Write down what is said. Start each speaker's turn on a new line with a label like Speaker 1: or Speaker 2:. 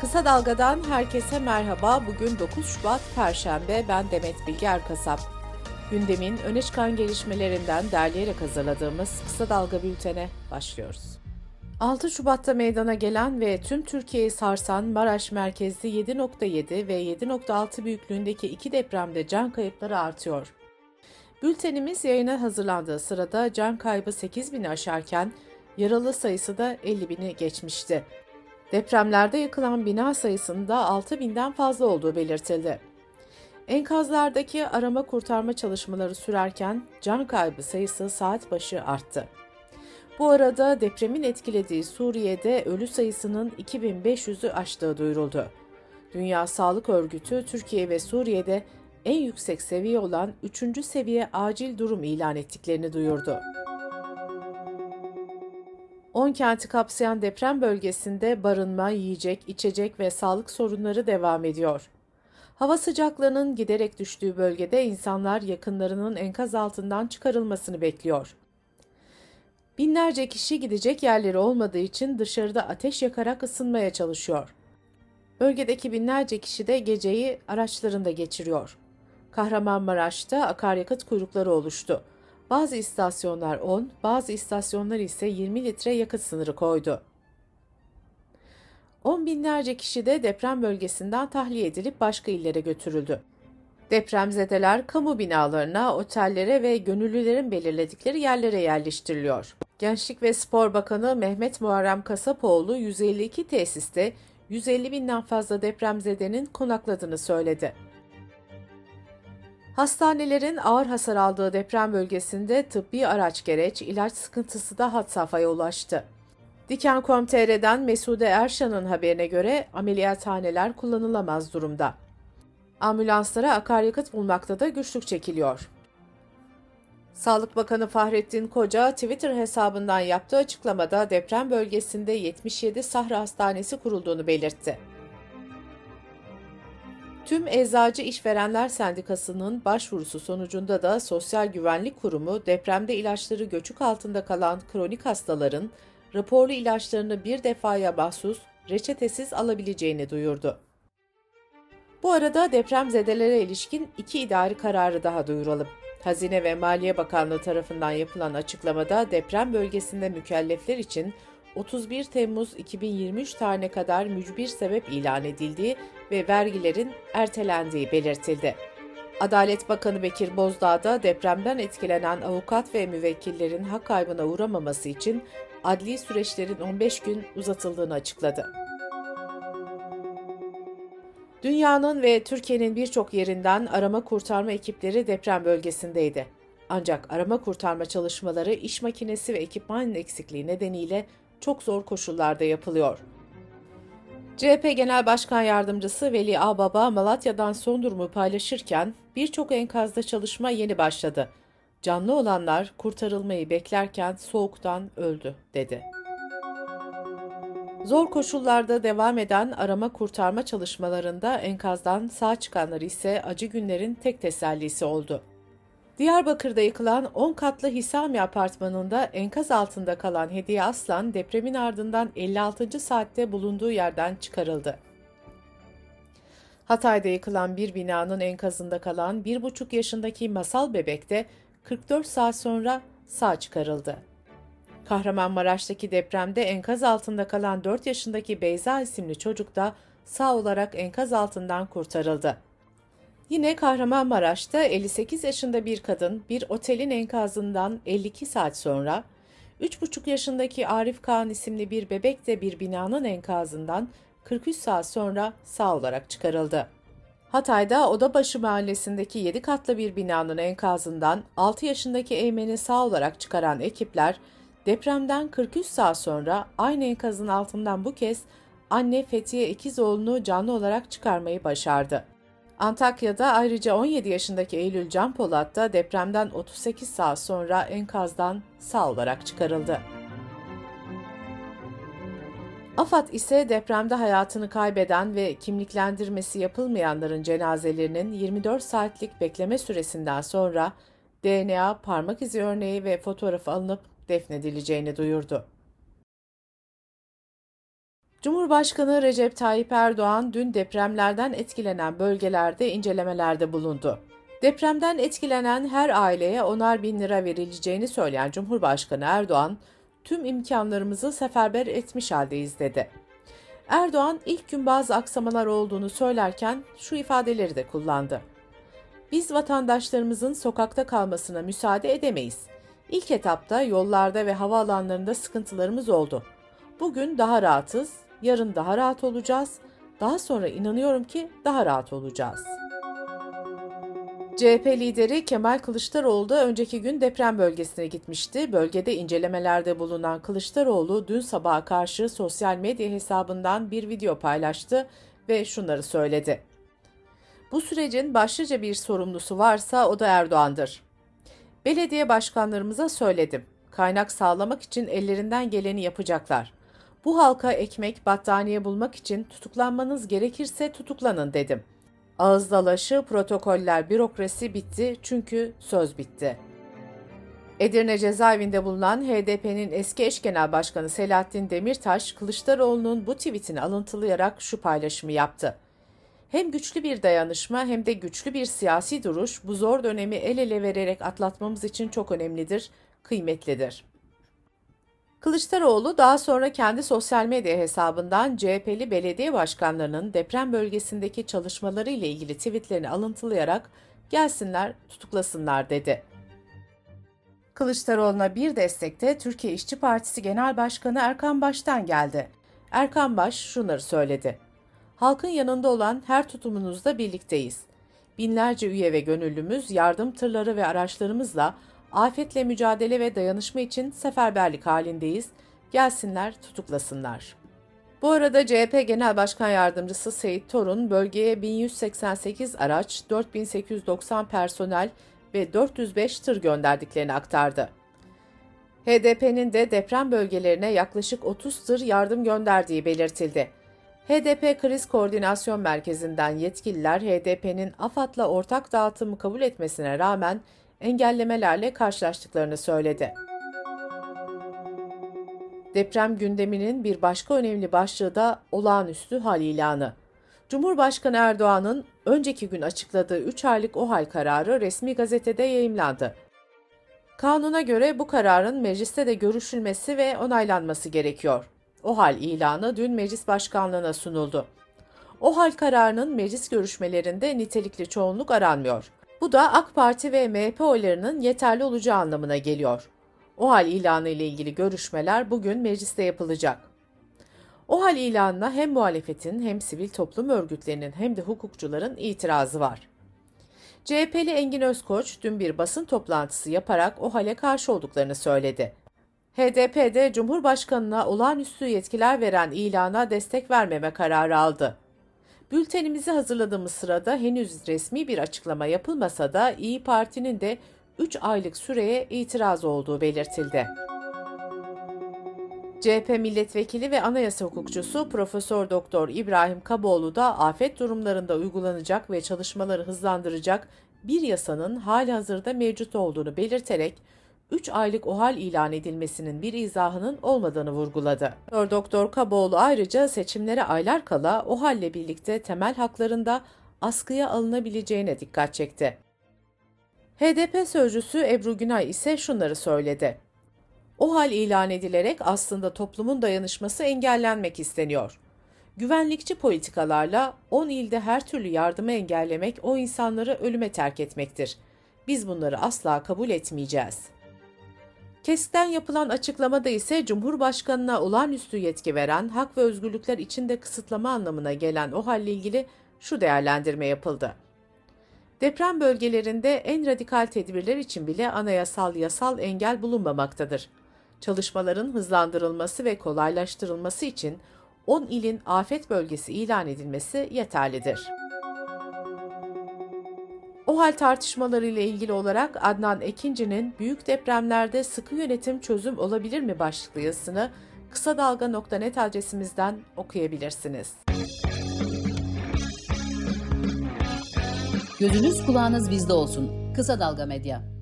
Speaker 1: Kısa Dalga'dan herkese merhaba. Bugün 9 Şubat Perşembe. Ben Demet Bilge Erkasap. Gündemin öne çıkan gelişmelerinden derleyerek hazırladığımız Kısa Dalga bültene başlıyoruz. 6 Şubat'ta meydana gelen ve tüm Türkiye'yi sarsan Maraş merkezli 7.7 ve 7.6 büyüklüğündeki iki depremde can kayıpları artıyor. Bültenimiz yayına hazırlandığı sırada can kaybı 8 bini aşarken yaralı sayısı da 50 bini geçmişti. Depremlerde yıkılan bina sayısında 6 binden fazla olduğu belirtildi. Enkazlardaki arama kurtarma çalışmaları sürerken can kaybı sayısı saat başı arttı. Bu arada depremin etkilediği Suriye'de ölü sayısının 2500'ü aştığı duyuruldu. Dünya Sağlık Örgütü Türkiye ve Suriye'de en yüksek seviye olan 3. seviye acil durum ilan ettiklerini duyurdu. 10 kenti kapsayan deprem bölgesinde barınma, yiyecek, içecek ve sağlık sorunları devam ediyor. Hava sıcaklığının giderek düştüğü bölgede insanlar yakınlarının enkaz altından çıkarılmasını bekliyor. Binlerce kişi gidecek yerleri olmadığı için dışarıda ateş yakarak ısınmaya çalışıyor. Bölgedeki binlerce kişi de geceyi araçlarında geçiriyor. Kahramanmaraş'ta akaryakıt kuyrukları oluştu. Bazı istasyonlar 10, bazı istasyonlar ise 20 litre yakıt sınırı koydu. On binlerce kişi de deprem bölgesinden tahliye edilip başka illere götürüldü. Depremzedeler kamu binalarına, otellere ve gönüllülerin belirledikleri yerlere yerleştiriliyor. Gençlik ve Spor Bakanı Mehmet Muharrem Kasapoğlu 152 tesiste 150 binden fazla depremzedenin konakladığını söyledi. Hastanelerin ağır hasar aldığı deprem bölgesinde tıbbi araç gereç, ilaç sıkıntısı da had safhaya ulaştı. Diken.com.tr'den Mesude Erşan'ın haberine göre ameliyathaneler kullanılamaz durumda. Ambulanslara akaryakıt bulmakta da güçlük çekiliyor. Sağlık Bakanı Fahrettin Koca Twitter hesabından yaptığı açıklamada deprem bölgesinde 77 Sahra Hastanesi kurulduğunu belirtti. Tüm Eczacı İşverenler Sendikası'nın başvurusu sonucunda da Sosyal Güvenlik Kurumu depremde ilaçları göçük altında kalan kronik hastaların raporlu ilaçlarını bir defaya mahsus reçetesiz alabileceğini duyurdu. Bu arada depremzedelere ilişkin iki idari kararı daha duyuralım. Hazine ve Maliye Bakanlığı tarafından yapılan açıklamada deprem bölgesinde mükellefler için 31 Temmuz 2023 tarihine kadar mücbir sebep ilan edildiği ve vergilerin ertelendiği belirtildi. Adalet Bakanı Bekir Bozdağ da depremden etkilenen avukat ve müvekkillerin hak kaybına uğramaması için adli süreçlerin 15 gün uzatıldığını açıkladı. Dünyanın ve Türkiye'nin birçok yerinden arama kurtarma ekipleri deprem bölgesindeydi. Ancak arama kurtarma çalışmaları iş makinesi ve ekipman eksikliği nedeniyle çok zor koşullarda yapılıyor. CHP Genel Başkan Yardımcısı Veli Ağbaba Malatya'dan son durumu paylaşırken birçok enkazda çalışma yeni başladı. Canlı olanlar kurtarılmayı beklerken soğuktan öldü dedi. Zor koşullarda devam eden arama kurtarma çalışmalarında enkazdan sağ çıkanlar ise acı günlerin tek tesellisi oldu. Diyarbakır'da yıkılan 10 katlı Hisami apartmanında enkaz altında kalan Hediye Aslan depremin ardından 56. saatte bulunduğu yerden çıkarıldı. Hatay'da yıkılan bir binanın enkazında kalan 1,5 yaşındaki masal bebek de 44 saat sonra sağ çıkarıldı. Kahramanmaraş'taki depremde enkaz altında kalan 4 yaşındaki Beyza isimli çocuk da sağ olarak enkaz altından kurtarıldı. Yine Kahramanmaraş'ta 58 yaşında bir kadın bir otelin enkazından 52 saat sonra, 3,5 yaşındaki Arif Kaan isimli bir bebek de bir binanın enkazından 43 saat sonra sağ olarak çıkarıldı. Hatay'da Odabaşı mahallesindeki 7 katlı bir binanın enkazından 6 yaşındaki Eymen'i sağ olarak çıkaran ekipler, depremden 43 saat sonra aynı enkazın altından bu kez anne Fethiye İkizoğlu'nu canlı olarak çıkarmayı başardı. Antakya'da ayrıca 17 yaşındaki Eylül Can Polat da depremden 38 saat sonra enkazdan sağ olarak çıkarıldı. AFAD ise depremde hayatını kaybeden ve kimliklendirmesi yapılmayanların cenazelerinin 24 saatlik bekleme süresinden sonra DNA, parmak izi örneği ve fotoğrafı alınıp defnedileceğini duyurdu. Cumhurbaşkanı Recep Tayyip Erdoğan dün depremlerden etkilenen bölgelerde incelemelerde bulundu. Depremden etkilenen her aileye onar bin lira verileceğini söyleyen Cumhurbaşkanı Erdoğan, tüm imkanlarımızı seferber etmiş haldeyiz dedi. Erdoğan ilk gün bazı aksamalar olduğunu söylerken şu ifadeleri de kullandı. Biz vatandaşlarımızın sokakta kalmasına müsaade edemeyiz. İlk etapta yollarda ve havaalanlarında sıkıntılarımız oldu. Bugün daha rahatız, yarın daha rahat olacağız. Daha sonra inanıyorum ki daha rahat olacağız. CHP lideri Kemal Kılıçdaroğlu da önceki gün deprem bölgesine gitmişti. Bölgede incelemelerde bulunan Kılıçdaroğlu dün sabaha karşı sosyal medya hesabından bir video paylaştı ve şunları söyledi. Bu sürecin başlıca bir sorumlusu varsa o da Erdoğan'dır. Belediye başkanlarımıza söyledim. Kaynak sağlamak için ellerinden geleni yapacaklar. Bu halka ekmek, battaniye bulmak için tutuklanmanız gerekirse tutuklanın dedim. Ağız dalaşı, protokoller, bürokrasi bitti çünkü söz bitti. Edirne cezaevinde bulunan HDP'nin eski eş genel başkanı Selahattin Demirtaş, Kılıçdaroğlu'nun bu tweetini alıntılayarak şu paylaşımı yaptı. Hem güçlü bir dayanışma hem de güçlü bir siyasi duruş bu zor dönemi el ele vererek atlatmamız için çok önemlidir, kıymetlidir. Kılıçdaroğlu daha sonra kendi sosyal medya hesabından CHP'li belediye başkanlarının deprem bölgesindeki çalışmaları ile ilgili tweetlerini alıntılayarak gelsinler, tutuklasınlar dedi. Kılıçdaroğlu'na bir destek de Türkiye İşçi Partisi Genel Başkanı Erkan Baş'tan geldi. Erkan Baş şunları söyledi. Halkın yanında olan her tutumunuzda birlikteyiz. Binlerce üye ve gönüllümüz yardım tırları ve araçlarımızla afetle mücadele ve dayanışma için seferberlik halindeyiz. Gelsinler, tutuklasınlar. Bu arada CHP Genel Başkan Yardımcısı Seyit Torun bölgeye 1188 araç, 4890 personel ve 405 tır gönderdiklerini aktardı. HDP'nin de deprem bölgelerine yaklaşık 30 tır yardım gönderdiği belirtildi. HDP Kriz Koordinasyon Merkezi'nden yetkililer HDP'nin AFAD'la ortak dağıtımı kabul etmesine rağmen engellemelerle karşılaştıklarını söyledi. Deprem gündeminin bir başka önemli başlığı da olağanüstü hal ilanı. Cumhurbaşkanı Erdoğan'ın önceki gün açıkladığı 3 aylık OHAL kararı resmi gazetede yayımlandı. Kanuna göre bu kararın mecliste de görüşülmesi ve onaylanması gerekiyor. OHAL ilanı dün meclis başkanlığına sunuldu. OHAL kararının meclis görüşmelerinde nitelikli çoğunluk aranmıyor. Bu da AK Parti ve MHP oylarının yeterli olacağı anlamına geliyor. OHAL ilanı ile ilgili görüşmeler bugün mecliste yapılacak. OHAL ilanına hem muhalefetin hem sivil toplum örgütlerinin hem de hukukçuların itirazı var. CHP'li Engin Özkoç dün bir basın toplantısı yaparak OHAL'e karşı olduklarını söyledi. HDP de Cumhurbaşkanına olağanüstü yetkiler veren ilana destek vermeme kararı aldı. Bültenimizi hazırladığımız sırada henüz resmi bir açıklama yapılmasa da İyi Parti'nin de 3 aylık süreye itiraz olduğu belirtildi. CHP milletvekili ve anayasa hukukçusu Profesör Doktor İbrahim Kaboğlu da afet durumlarında uygulanacak ve çalışmaları hızlandıracak bir yasanın hali hazırda mevcut olduğunu belirterek 3 aylık OHAL ilan edilmesinin bir izahının olmadığını vurguladı. Doktor Kaboğlu ayrıca seçimlere aylar kala OHAL ile birlikte temel haklarında askıya alınabileceğine dikkat çekti. HDP sözcüsü Ebru Günay ise şunları söyledi. OHAL ilan edilerek aslında toplumun dayanışması engellenmek isteniyor. Güvenlikçi politikalarla 10 ilde her türlü yardımı engellemek o insanları ölüme terk etmektir. Biz bunları asla kabul etmeyeceğiz.'' KESK'ten yapılan açıklamada ise Cumhurbaşkanına olağanüstü yetki veren hak ve özgürlükler içinde kısıtlama anlamına gelen o halle ilgili şu değerlendirme yapıldı. Deprem bölgelerinde en radikal tedbirler için bile anayasal yasal engel bulunmamaktadır. Çalışmaların hızlandırılması ve kolaylaştırılması için 10 ilin afet bölgesi ilan edilmesi yeterlidir. O hal tartışmaları ile ilgili olarak Adnan Ekinci'nin büyük depremlerde sıkı yönetim çözüm olabilir mi başlıklı yazısını kısa dalga.net adresimizden okuyabilirsiniz.
Speaker 2: Gözünüz kulağınız bizde olsun. Kısa Dalga Medya.